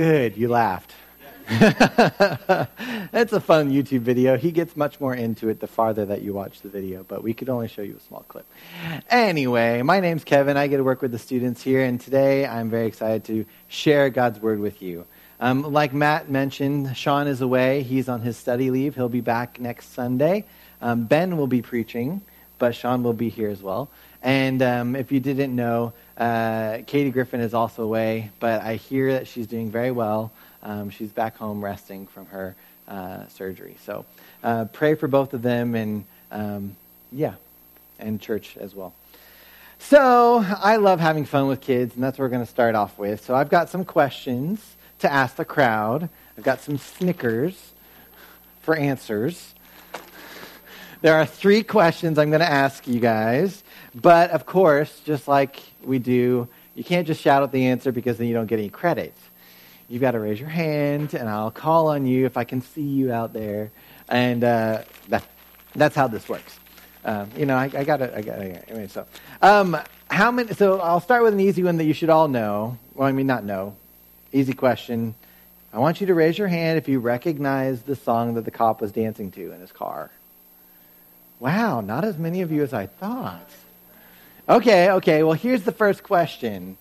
Good, you laughed. That's a fun YouTube video. He gets much more into it the farther that you watch the video, but we could only show you a small clip. Anyway, my name's Kevin. I get to work with the students here, and today I'm very excited to share God's Word with you. Um, like Matt mentioned, Sean is away. He's on his study leave. He'll be back next Sunday. Um, ben will be preaching, but Sean will be here as well. And um, if you didn't know, uh, Katie Griffin is also away, but I hear that she's doing very well. Um, she's back home resting from her uh, surgery. So uh, pray for both of them and, um, yeah, and church as well. So I love having fun with kids, and that's what we're going to start off with. So I've got some questions to ask the crowd. I've got some Snickers for answers. There are three questions I'm going to ask you guys. But of course, just like we do, you can't just shout out the answer because then you don't get any credit. You've got to raise your hand, and I'll call on you if I can see you out there. And uh, that, that's how this works. Um, you know, I, I got to, I got to, anyway, so. Um, how many, so I'll start with an easy one that you should all know. Well, I mean, not know. Easy question. I want you to raise your hand if you recognize the song that the cop was dancing to in his car. Wow, not as many of you as I thought. Okay, okay. Well, here's the first question.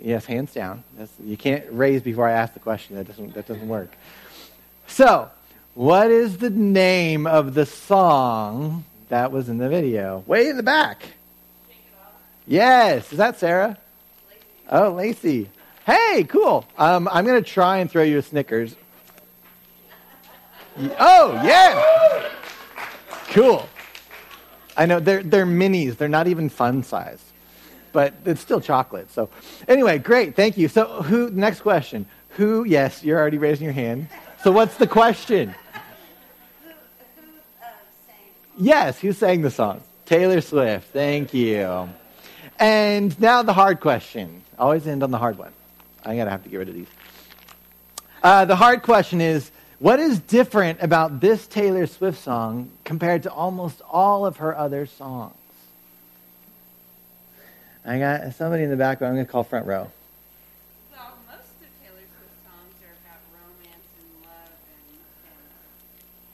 Yes, hands down. That's, you can't raise before I ask the question. That doesn't, that doesn't work. So, what is the name of the song that was in the video? Way in the back. Yes. Is that Sarah? Oh, Lacey. Hey, cool. Um, I'm going to try and throw you a Snickers. Oh, yeah. Cool. I know they're they're minis. They're not even fun size, but it's still chocolate. So anyway, great. Thank you. So who? Next question. Who? Yes, you're already raising your hand. So what's the question? Who, who, uh, yes, who sang the song? Taylor Swift. Thank you. And now the hard question. Always end on the hard one. I'm gonna have to get rid of these. Uh, the hard question is what is different about this Taylor Swift song compared to almost all of her other songs? I got somebody in the back, I'm going to call front row. Well, most of Taylor Swift's songs are about romance and love and, and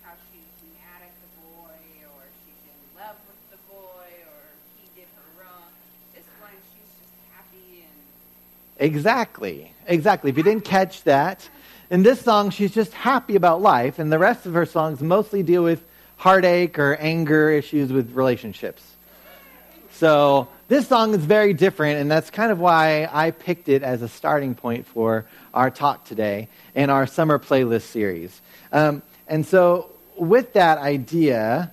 how she's mad at the boy or she's in love with the boy or he did her wrong. This one, she's just happy and. Exactly. Exactly. If you didn't catch that, in this song, she's just happy about life, and the rest of her songs mostly deal with heartache or anger issues with relationships. So this song is very different, and that's kind of why I picked it as a starting point for our talk today in our summer playlist series. Um, and so, with that idea,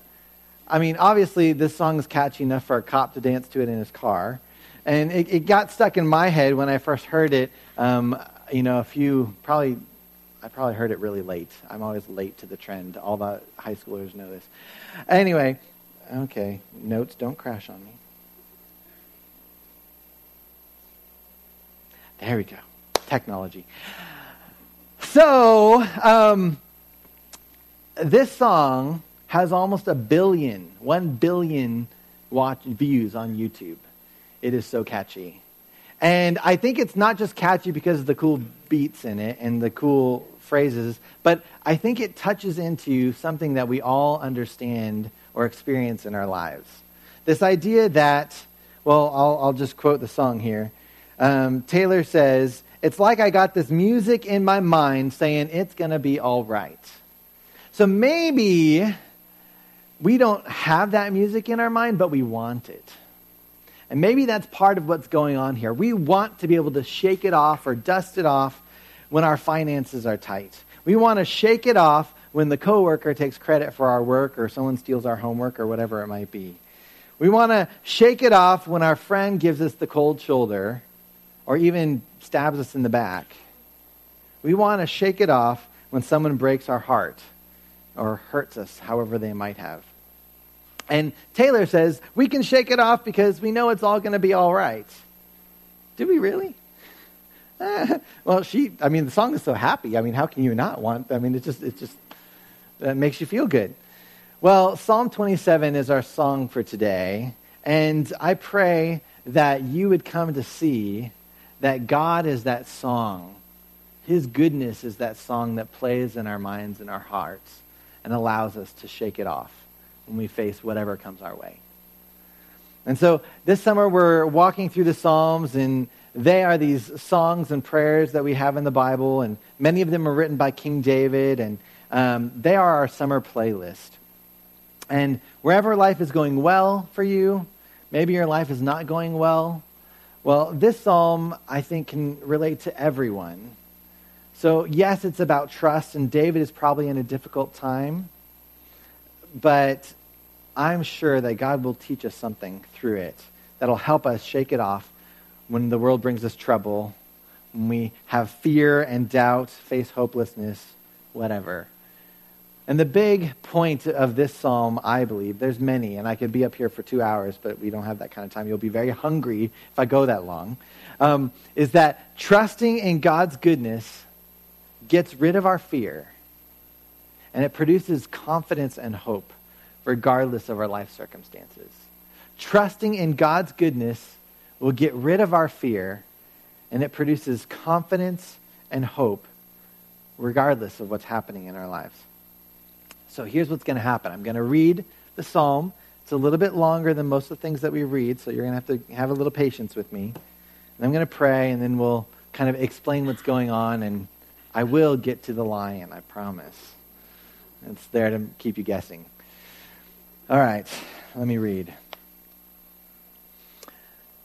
I mean, obviously, this song is catchy enough for a cop to dance to it in his car. And it, it got stuck in my head when I first heard it, um, you know, a few, probably I probably heard it really late. I'm always late to the trend. All the high schoolers know this. Anyway, okay, notes don't crash on me. There we go. Technology. So, um, this song has almost a billion, one billion watch views on YouTube. It is so catchy. And I think it's not just catchy because of the cool beats in it and the cool phrases, but I think it touches into something that we all understand or experience in our lives. This idea that, well, I'll, I'll just quote the song here. Um, Taylor says, It's like I got this music in my mind saying it's going to be all right. So maybe we don't have that music in our mind, but we want it. And maybe that's part of what's going on here. We want to be able to shake it off or dust it off when our finances are tight. We want to shake it off when the coworker takes credit for our work or someone steals our homework or whatever it might be. We want to shake it off when our friend gives us the cold shoulder or even stabs us in the back. We want to shake it off when someone breaks our heart or hurts us, however they might have. And Taylor says, we can shake it off because we know it's all going to be all right. Do we really? well, she, I mean, the song is so happy. I mean, how can you not want, I mean, it just, it just, that makes you feel good. Well, Psalm 27 is our song for today. And I pray that you would come to see that God is that song His goodness is that song that plays in our minds and our hearts and allows us to shake it off when we face whatever comes our way. And so this summer we're walking through the Psalms, and they are these songs and prayers that we have in the Bible, and many of them are written by King David, and um, they are our summer playlist. And wherever life is going well for you, maybe your life is not going well, well, this psalm, I think, can relate to everyone. So, yes, it's about trust, and David is probably in a difficult time, but I'm sure that God will teach us something through it that'll help us shake it off when the world brings us trouble, when we have fear and doubt, face hopelessness, whatever. And the big point of this psalm, I believe, there's many, and I could be up here for two hours, but we don't have that kind of time. You'll be very hungry if I go that long. Um, is that trusting in God's goodness gets rid of our fear, and it produces confidence and hope regardless of our life circumstances. Trusting in God's goodness will get rid of our fear, and it produces confidence and hope regardless of what's happening in our lives. So here's what's going to happen I'm going to read the psalm. It's a little bit longer than most of the things that we read, so you're going to have to have a little patience with me. And I'm going to pray, and then we'll kind of explain what's going on and I will get to the lion, I promise. It's there to keep you guessing. All right, let me read.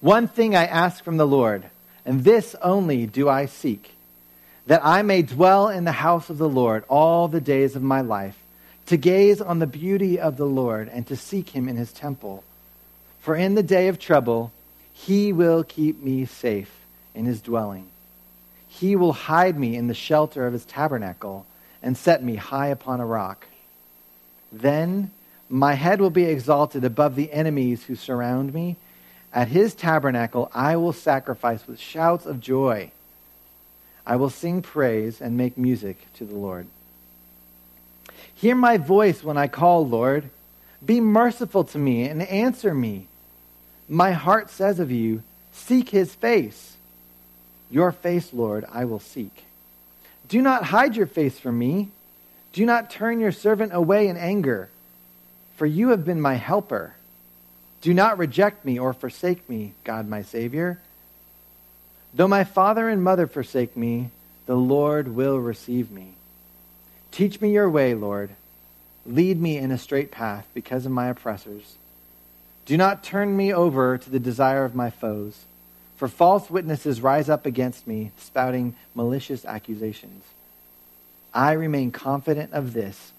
One thing I ask from the Lord, and this only do I seek, that I may dwell in the house of the Lord all the days of my life, to gaze on the beauty of the Lord and to seek him in his temple. For in the day of trouble, he will keep me safe in his dwelling. He will hide me in the shelter of his tabernacle and set me high upon a rock. Then my head will be exalted above the enemies who surround me. At his tabernacle I will sacrifice with shouts of joy. I will sing praise and make music to the Lord. Hear my voice when I call, Lord. Be merciful to me and answer me. My heart says of you, Seek his face. Your face, Lord, I will seek. Do not hide your face from me. Do not turn your servant away in anger, for you have been my helper. Do not reject me or forsake me, God my Savior. Though my father and mother forsake me, the Lord will receive me. Teach me your way, Lord. Lead me in a straight path because of my oppressors. Do not turn me over to the desire of my foes. For false witnesses rise up against me, spouting malicious accusations. I remain confident of this,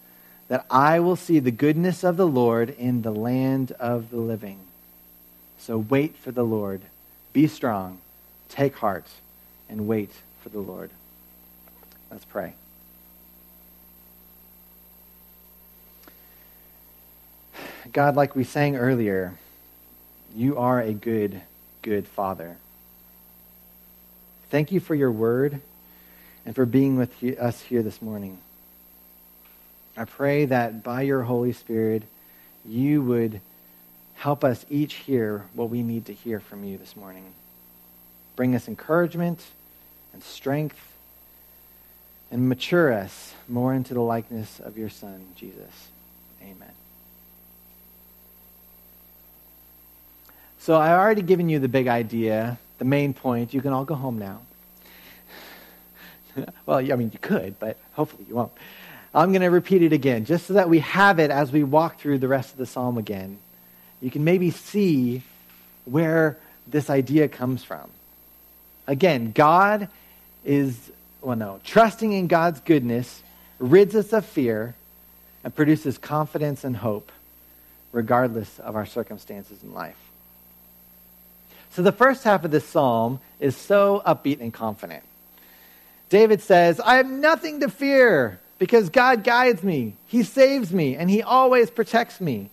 that I will see the goodness of the Lord in the land of the living. So wait for the Lord. Be strong, take heart, and wait for the Lord. Let's pray. God, like we sang earlier, you are a good, good Father. Thank you for your word and for being with us here this morning. I pray that by your Holy Spirit, you would help us each hear what we need to hear from you this morning. Bring us encouragement and strength and mature us more into the likeness of your Son, Jesus. Amen. So I've already given you the big idea the main point. You can all go home now. well, I mean, you could, but hopefully you won't. I'm going to repeat it again, just so that we have it as we walk through the rest of the psalm again. You can maybe see where this idea comes from. Again, God is, well, no, trusting in God's goodness rids us of fear and produces confidence and hope, regardless of our circumstances in life. So the first half of this psalm is so upbeat and confident. David says, I have nothing to fear because God guides me, He saves me, and He always protects me.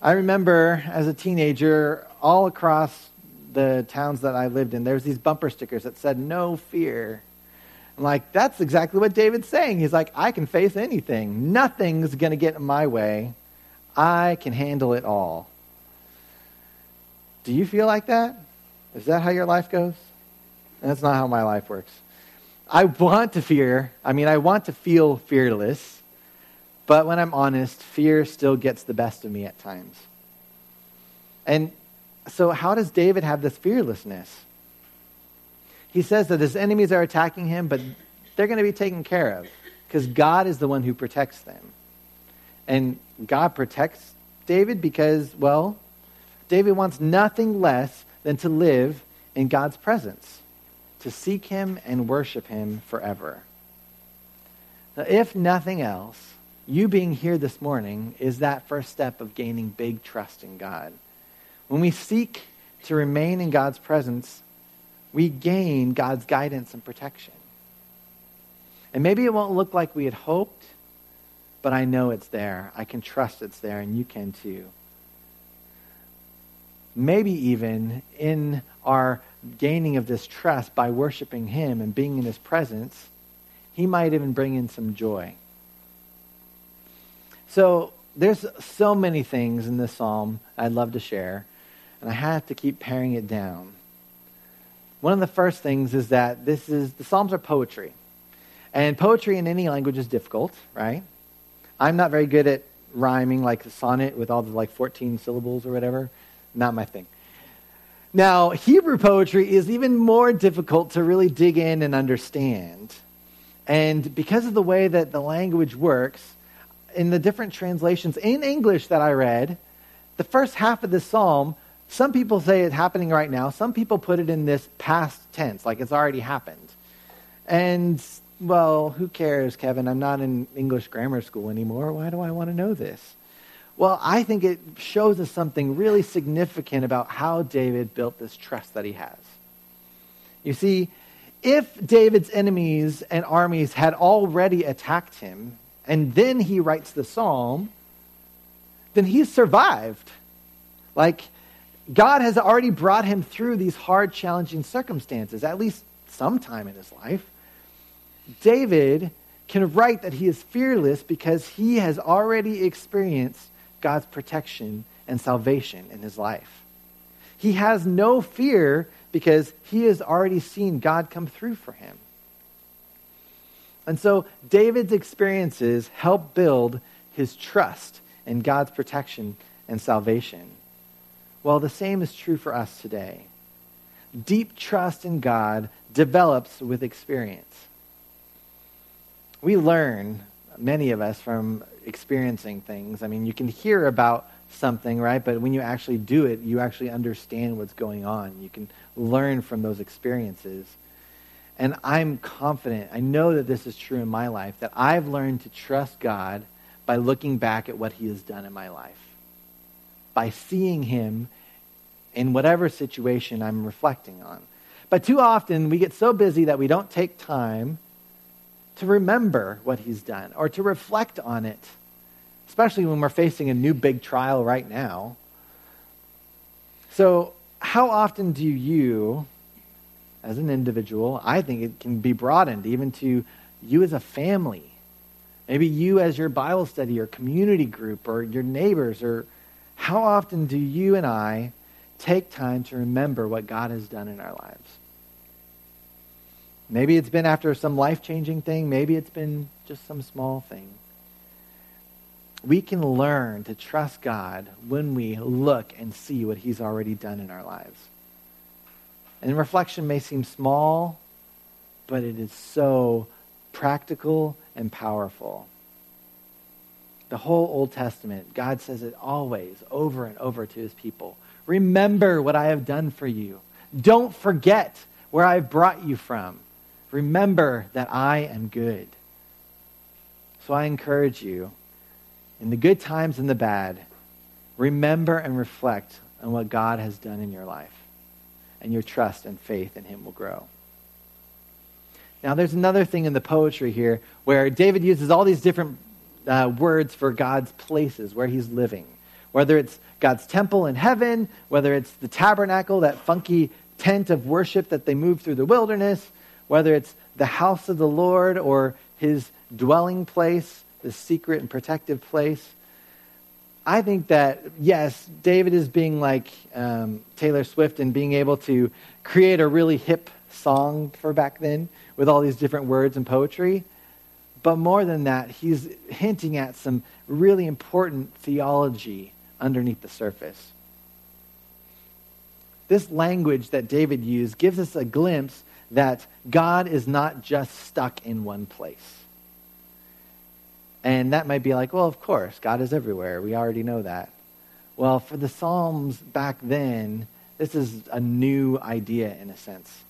I remember as a teenager, all across the towns that I lived in, there was these bumper stickers that said, No fear. I'm like, that's exactly what David's saying. He's like, I can face anything. Nothing's going to get in my way. I can handle it all. Do you feel like that? Is that how your life goes? That's not how my life works. I want to fear. I mean, I want to feel fearless. But when I'm honest, fear still gets the best of me at times. And so, how does David have this fearlessness? He says that his enemies are attacking him, but they're going to be taken care of because God is the one who protects them. And God protects David because, well, David wants nothing less than to live in God's presence, to seek him and worship him forever. Now, if nothing else, you being here this morning is that first step of gaining big trust in God. When we seek to remain in God's presence, we gain God's guidance and protection. And maybe it won't look like we had hoped, but I know it's there. I can trust it's there, and you can too. Maybe even in our gaining of this trust by worshiping Him and being in His presence, He might even bring in some joy. So there's so many things in this psalm I'd love to share and I have to keep paring it down. One of the first things is that this is the Psalms are poetry. And poetry in any language is difficult, right? I'm not very good at rhyming like a sonnet with all the like 14 syllables or whatever. Not my thing. Now, Hebrew poetry is even more difficult to really dig in and understand. And because of the way that the language works, in the different translations in English that I read, the first half of the psalm some people say it's happening right now. Some people put it in this past tense, like it's already happened. And, well, who cares, Kevin? I'm not in English grammar school anymore. Why do I want to know this? Well, I think it shows us something really significant about how David built this trust that he has. You see, if David's enemies and armies had already attacked him, and then he writes the psalm, then he survived. Like, God has already brought him through these hard, challenging circumstances, at least sometime in his life. David can write that he is fearless because he has already experienced God's protection and salvation in his life. He has no fear because he has already seen God come through for him. And so David's experiences help build his trust in God's protection and salvation. Well, the same is true for us today. Deep trust in God develops with experience. We learn, many of us, from experiencing things. I mean, you can hear about something, right? But when you actually do it, you actually understand what's going on. You can learn from those experiences. And I'm confident, I know that this is true in my life, that I've learned to trust God by looking back at what He has done in my life by seeing him in whatever situation I'm reflecting on. But too often we get so busy that we don't take time to remember what he's done or to reflect on it, especially when we're facing a new big trial right now. So, how often do you, as an individual, I think it can be broadened even to you as a family, maybe you as your Bible study or community group or your neighbors or how often do you and I take time to remember what God has done in our lives? Maybe it's been after some life changing thing, maybe it's been just some small thing. We can learn to trust God when we look and see what He's already done in our lives. And reflection may seem small, but it is so practical and powerful the whole Old Testament, God says it always, over and over to his people. Remember what I have done for you. Don't forget where I've brought you from. Remember that I am good. So I encourage you, in the good times and the bad, remember and reflect on what God has done in your life, and your trust and faith in him will grow. Now, there's another thing in the poetry here where David uses all these different uh, words for God's places where he's living. Whether it's God's temple in heaven, whether it's the tabernacle, that funky tent of worship that they moved through the wilderness, whether it's the house of the Lord or his dwelling place, the secret and protective place. I think that, yes, David is being like um, Taylor Swift and being able to create a really hip song for back then with all these different words and poetry. But more than that, he's hinting at some really important theology underneath the surface. This language that David used gives us a glimpse that God is not just stuck in one place. And that might be like, well, of course, God is everywhere. We already know that. Well, for the Psalms back then, this is a new idea in a sense.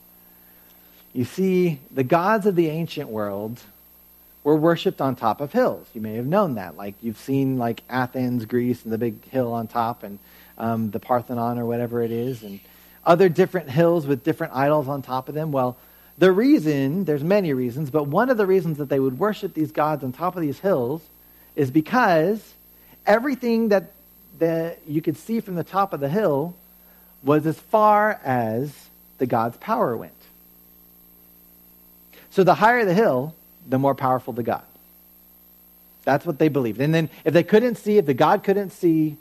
You see, the gods of the ancient world were worshipped on top of hills. You may have known that. Like you've seen like Athens, Greece, and the big hill on top, and um, the Parthenon or whatever it is, and other different hills with different idols on top of them. Well, the reason, there's many reasons, but one of the reasons that they would worship these gods on top of these hills is because everything that the, you could see from the top of the hill was as far as the god's power went. So the higher the hill, the more powerful the God. That's what they believed. And then if they couldn't see, if the God couldn't see,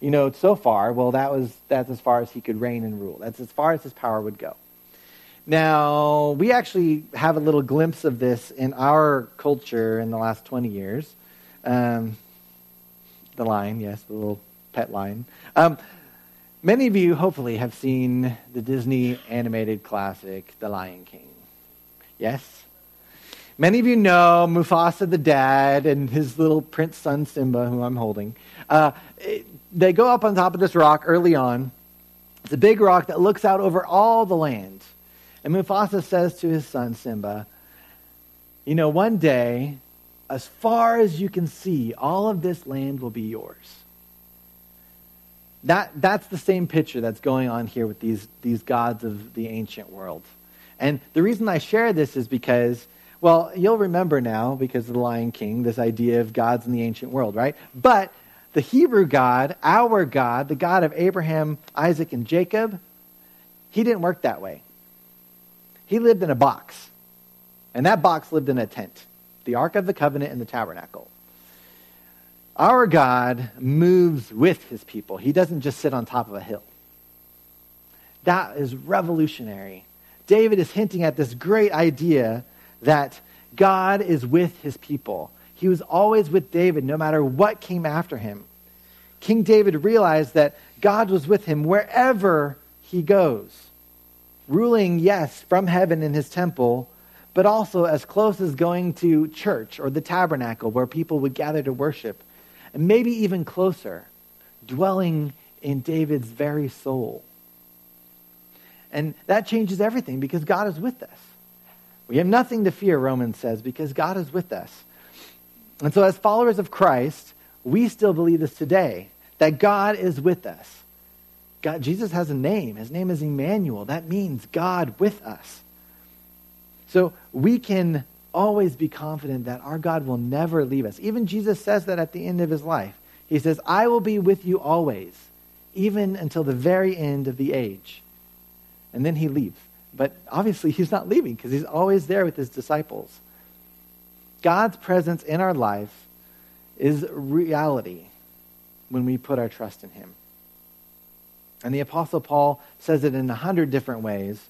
you know, so far, well, that was that's as far as he could reign and rule. That's as far as his power would go. Now, we actually have a little glimpse of this in our culture in the last 20 years. Um, the lion, yes, the little pet lion. Um, many of you, hopefully, have seen the Disney animated classic, The Lion King. Yes? Many of you know Mufasa the dad and his little prince son Simba, who I'm holding. Uh, they go up on top of this rock early on. It's a big rock that looks out over all the land. And Mufasa says to his son Simba, You know, one day, as far as you can see, all of this land will be yours. That, that's the same picture that's going on here with these, these gods of the ancient world. And the reason I share this is because well, you'll remember now, because of the Lion King, this idea of gods in the ancient world, right? But the Hebrew God, our God, the God of Abraham, Isaac, and Jacob, he didn't work that way. He lived in a box. And that box lived in a tent the Ark of the Covenant and the tabernacle. Our God moves with his people, he doesn't just sit on top of a hill. That is revolutionary. David is hinting at this great idea that God is with his people. He was always with David no matter what came after him. King David realized that God was with him wherever he goes, ruling, yes, from heaven in his temple, but also as close as going to church or the tabernacle where people would gather to worship, and maybe even closer, dwelling in David's very soul. And that changes everything because God is with us. We have nothing to fear, Romans says, because God is with us. And so, as followers of Christ, we still believe this today that God is with us. God, Jesus has a name. His name is Emmanuel. That means God with us. So we can always be confident that our God will never leave us. Even Jesus says that at the end of his life. He says, I will be with you always, even until the very end of the age. And then he leaves. But obviously, he's not leaving because he's always there with his disciples. God's presence in our life is reality when we put our trust in him. And the Apostle Paul says it in a hundred different ways,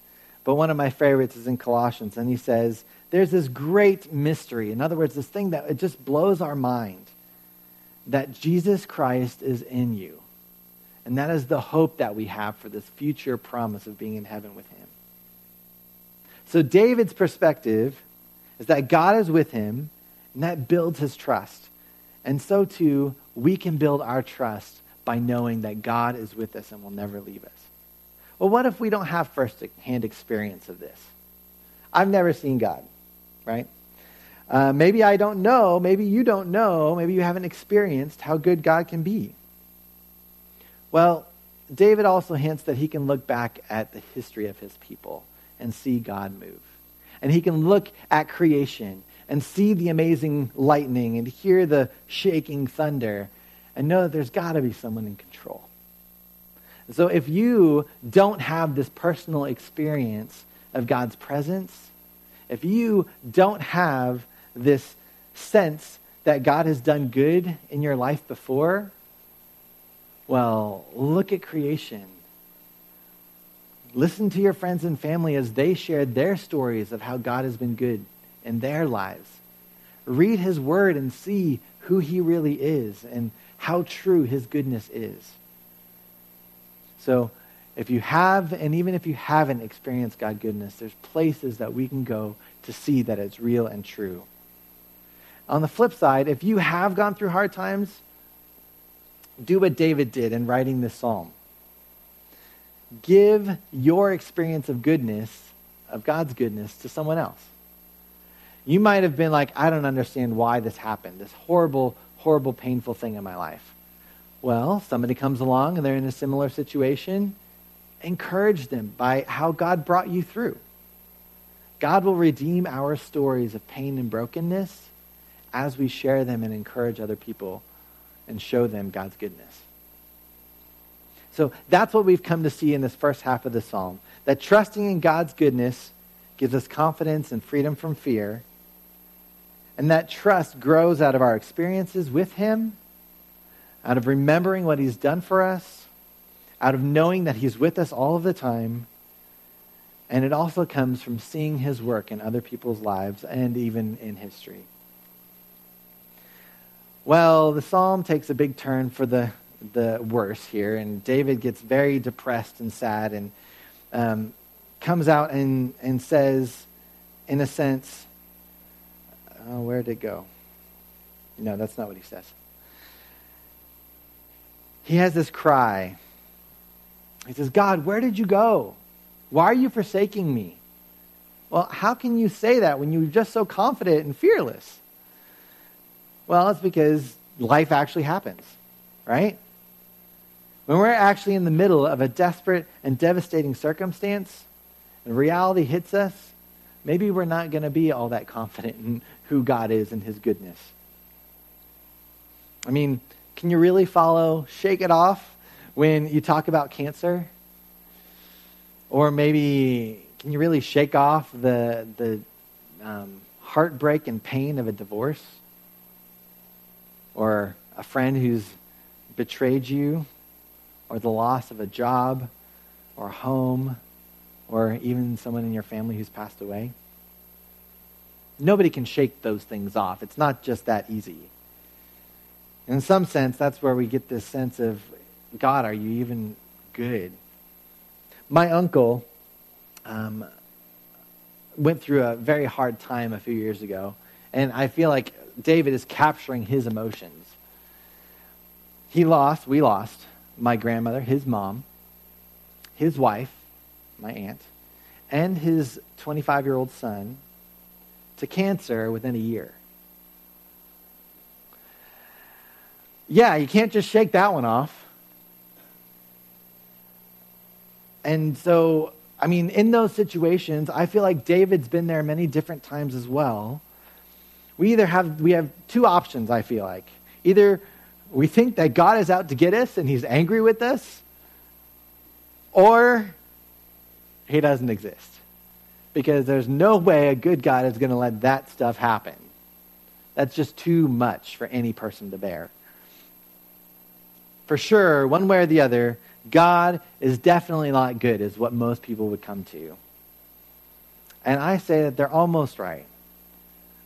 but one of my favorites is in Colossians, and he says, There's this great mystery. In other words, this thing that it just blows our mind that Jesus Christ is in you. And that is the hope that we have for this future promise of being in heaven with him. So David's perspective is that God is with him, and that builds his trust. And so too, we can build our trust by knowing that God is with us and will never leave us. Well, what if we don't have first-hand experience of this? I've never seen God, right? Uh, maybe I don't know. Maybe you don't know. Maybe you haven't experienced how good God can be. Well, David also hints that he can look back at the history of his people and see God move. and he can look at creation and see the amazing lightning and hear the shaking thunder and know that there's got to be someone in control. So if you don't have this personal experience of God's presence, if you don't have this sense that God has done good in your life before, well, look at creation. Listen to your friends and family as they shared their stories of how God has been good in their lives. Read his word and see who he really is and how true his goodness is. So, if you have, and even if you haven't experienced God goodness, there's places that we can go to see that it's real and true. On the flip side, if you have gone through hard times, do what David did in writing this psalm. Give your experience of goodness, of God's goodness, to someone else. You might have been like, I don't understand why this happened, this horrible, horrible, painful thing in my life. Well, somebody comes along and they're in a similar situation. Encourage them by how God brought you through. God will redeem our stories of pain and brokenness as we share them and encourage other people and show them God's goodness. So that's what we've come to see in this first half of the psalm that trusting in God's goodness gives us confidence and freedom from fear. And that trust grows out of our experiences with Him, out of remembering what He's done for us, out of knowing that He's with us all of the time. And it also comes from seeing His work in other people's lives and even in history. Well, the psalm takes a big turn for the, the worse here, and David gets very depressed and sad and um, comes out and, and says, in a sense, Uh, oh, where did it go? No, that's not what he says. He has this cry. He says, God, where did you go? Why are you forsaking me? Well, how can you say that when you're just so confident and fearless? Well, it's because life actually happens, right? When we're actually in the middle of a desperate and devastating circumstance, and reality hits us, maybe we're not going to be all that confident in who God is and his goodness. I mean, can you really follow Shake It Off when you talk about cancer? Or maybe can you really shake off the, the um, heartbreak and pain of a divorce? or a friend who's betrayed you, or the loss of a job, or home, or even someone in your family who's passed away. Nobody can shake those things off. It's not just that easy. In some sense, that's where we get this sense of God, are you even good? My uncle um, went through a very hard time a few years ago, and I feel like David is capturing his emotions. He lost, we lost, my grandmother, his mom, his wife, my aunt, and his 25 year old son to cancer within a year. Yeah, you can't just shake that one off. And so, I mean, in those situations, I feel like David's been there many different times as well we either have we have two options i feel like either we think that god is out to get us and he's angry with us or he doesn't exist. Because there's no way a good god is going to let that stuff happen. That's just too much for any person to bear. For sure one way or the other god is definitely not good is what most people would come to. And i say that they're almost right.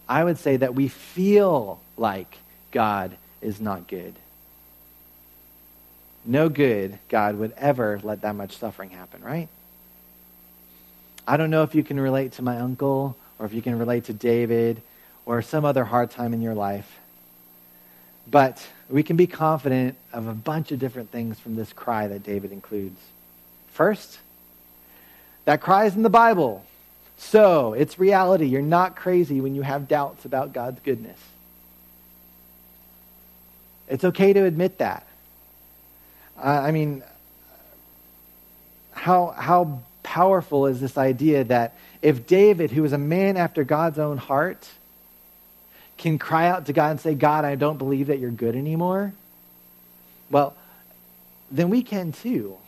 I would say that we feel like God is not good. No good God would ever let that much suffering happen, right? I don't know if you can relate to my uncle or if you can relate to David or some other hard time in your life. But we can be confident of a bunch of different things from this cry that David includes. First, that cry is in the Bible. So, it's reality. You're not crazy when you have doubts about God's goodness. It's okay to admit that. I mean, how, how powerful is this idea that if David, who was a man after God's own heart, can cry out to God and say, God, I don't believe that you're good anymore, well, then we can too.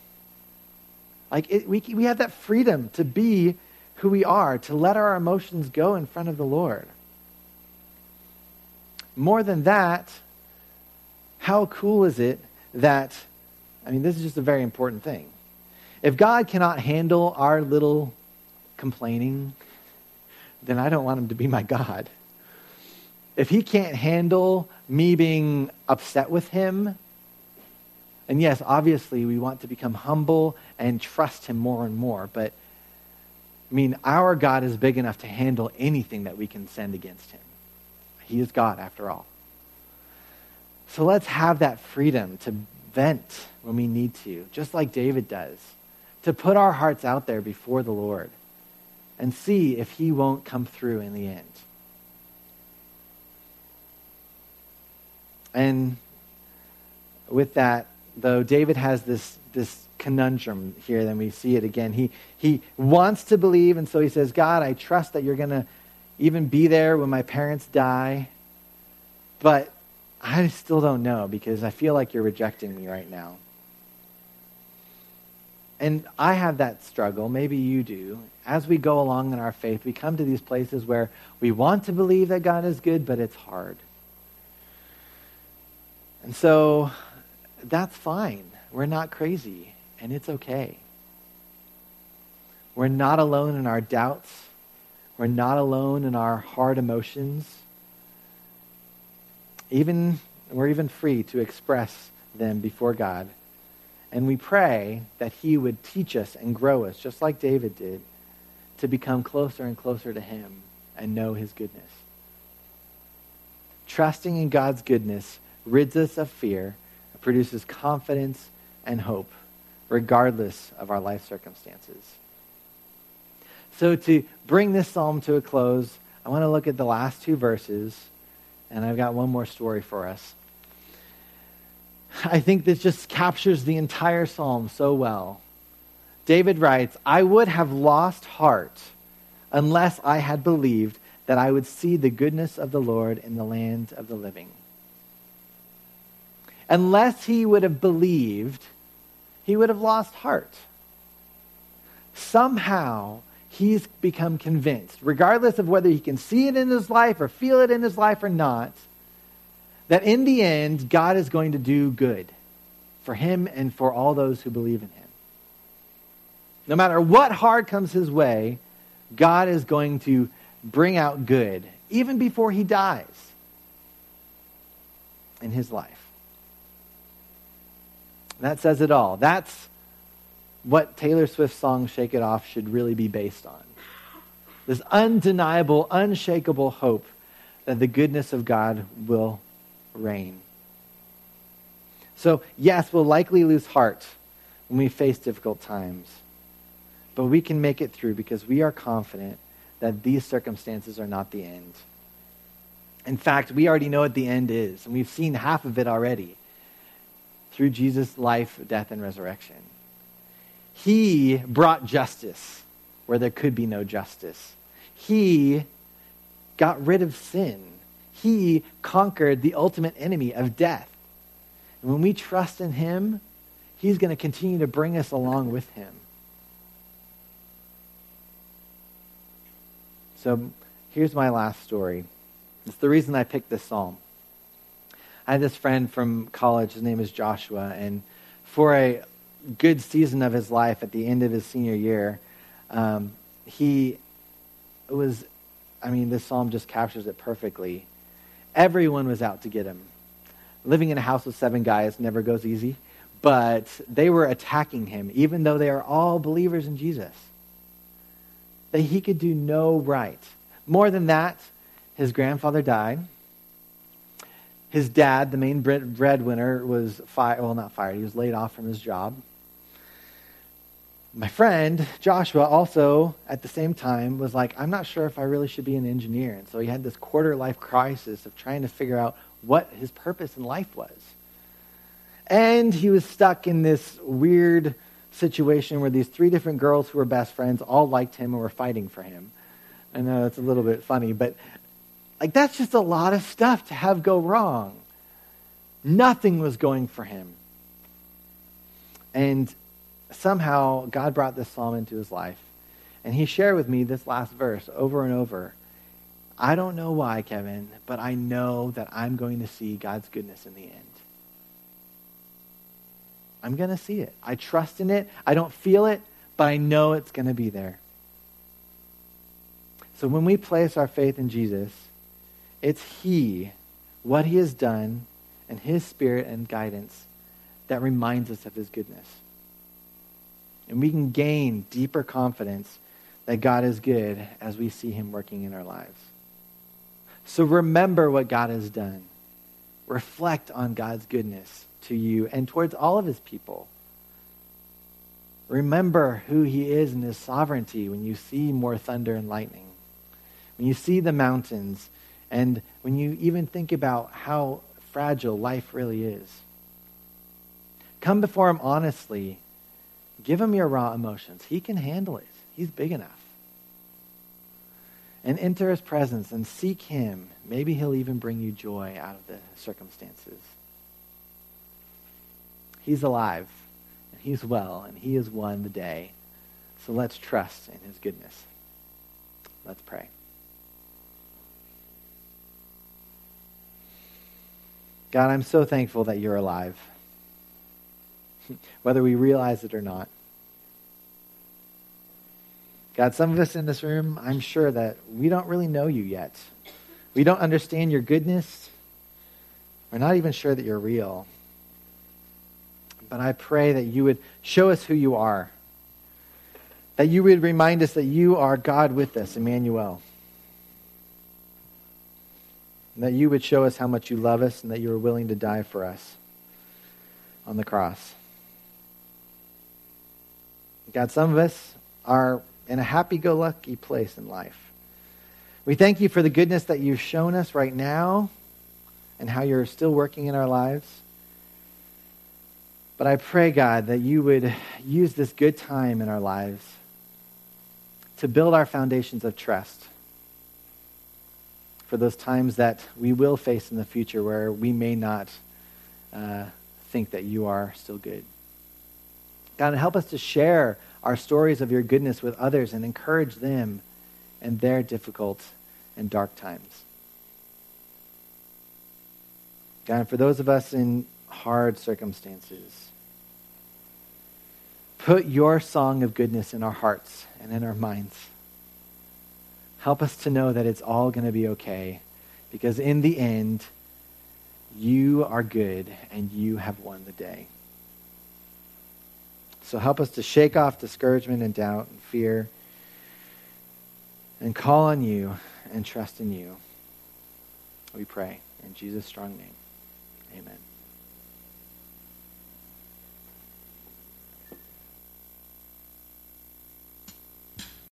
Like, it, we, we have that freedom to be who we are, to let our emotions go in front of the Lord. More than that, how cool is it that, I mean, this is just a very important thing. If God cannot handle our little complaining, then I don't want him to be my God. If he can't handle me being upset with him, and yes, obviously we want to become humble and trust him more and more, but I mean, our God is big enough to handle anything that we can send against him. He is God, after all. So let's have that freedom to vent when we need to, just like David does, to put our hearts out there before the Lord and see if he won't come through in the end. And with that, though, David has this, this conundrum here. Then we see it again. He, he wants to believe, and so he says, God, I trust that you're going to even be there when my parents die. But I still don't know because I feel like you're rejecting me right now. And I have that struggle. Maybe you do. As we go along in our faith, we come to these places where we want to believe that God is good, but it's hard. And so that's fine. We're not crazy, and it's okay. We're not alone in our doubts. We're not alone in our hard emotions. Even we're even free to express them before God. And we pray that he would teach us and grow us, just like David did, to become closer and closer to him and know his goodness. Trusting in God's goodness rids us of fear, produces confidence and hope, regardless of our life circumstances. So, to bring this psalm to a close, I want to look at the last two verses, and I've got one more story for us. I think this just captures the entire psalm so well. David writes, I would have lost heart unless I had believed that I would see the goodness of the Lord in the land of the living unless he would have believed, he would have lost heart. Somehow, he's become convinced, regardless of whether he can see it in his life or feel it in his life or not, that in the end, God is going to do good for him and for all those who believe in him. No matter what hard comes his way, God is going to bring out good, even before he dies in his life. That says it all. That's what Taylor Swift's song Shake It Off should really be based on. This undeniable, unshakable hope that the goodness of God will reign. So, yes, we'll likely lose heart when we face difficult times. But we can make it through because we are confident that these circumstances are not the end. In fact, we already know what the end is, and we've seen half of it already through Jesus' life, death, and resurrection. He brought justice where there could be no justice. He got rid of sin. He conquered the ultimate enemy of death. And when we trust in Him, He's going to continue to bring us along with Him. So here's my last story. It's the reason I picked this psalm. I had this friend from college. His name is Joshua, and for a good season of his life, at the end of his senior year, um, he was. I mean, this psalm just captures it perfectly. Everyone was out to get him. Living in a house with seven guys never goes easy, but they were attacking him, even though they are all believers in Jesus. That he could do no right. More than that, his grandfather died his dad, the main breadwinner, was fired. Well, not fired. He was laid off from his job. My friend, Joshua, also at the same time was like, I'm not sure if I really should be an engineer. And so he had this quarter life crisis of trying to figure out what his purpose in life was. And he was stuck in this weird situation where these three different girls who were best friends all liked him and were fighting for him. I know that's a little bit funny, but like that's just a lot of stuff to have go wrong. Nothing was going for him. And somehow God brought this psalm into his life. And he shared with me this last verse over and over. I don't know why, Kevin, but I know that I'm going to see God's goodness in the end. I'm going to see it. I trust in it. I don't feel it, but I know it's going to be there. So when we place our faith in Jesus, it's He, what He has done, and His Spirit and guidance that reminds us of His goodness. And we can gain deeper confidence that God is good as we see Him working in our lives. So remember what God has done. Reflect on God's goodness to you and towards all of His people. Remember who He is in His sovereignty when you see more thunder and lightning, when you see the mountains, and when you even think about how fragile life really is. Come before Him honestly Give him your raw emotions. He can handle it. He's big enough. And enter his presence and seek him. Maybe he'll even bring you joy out of the circumstances. He's alive, and he's well, and he has won the day. So let's trust in his goodness. Let's pray. God, I'm so thankful that you're alive, whether we realize it or not. God, some of us in this room, I'm sure that we don't really know you yet. We don't understand your goodness. We're not even sure that you're real. But I pray that you would show us who you are. That you would remind us that you are God with us, Emmanuel. And that you would show us how much you love us and that you are willing to die for us on the cross. God, some of us are in a happy go lucky place in life. We thank you for the goodness that you've shown us right now and how you're still working in our lives. But I pray, God, that you would use this good time in our lives to build our foundations of trust for those times that we will face in the future where we may not uh, think that you are still good. God, help us to share our stories of your goodness with others and encourage them in their difficult and dark times. God, for those of us in hard circumstances, put your song of goodness in our hearts and in our minds. Help us to know that it's all going to be okay because in the end, you are good and you have won the day. So help us to shake off discouragement and doubt and fear and call on you and trust in you. We pray in Jesus' strong name.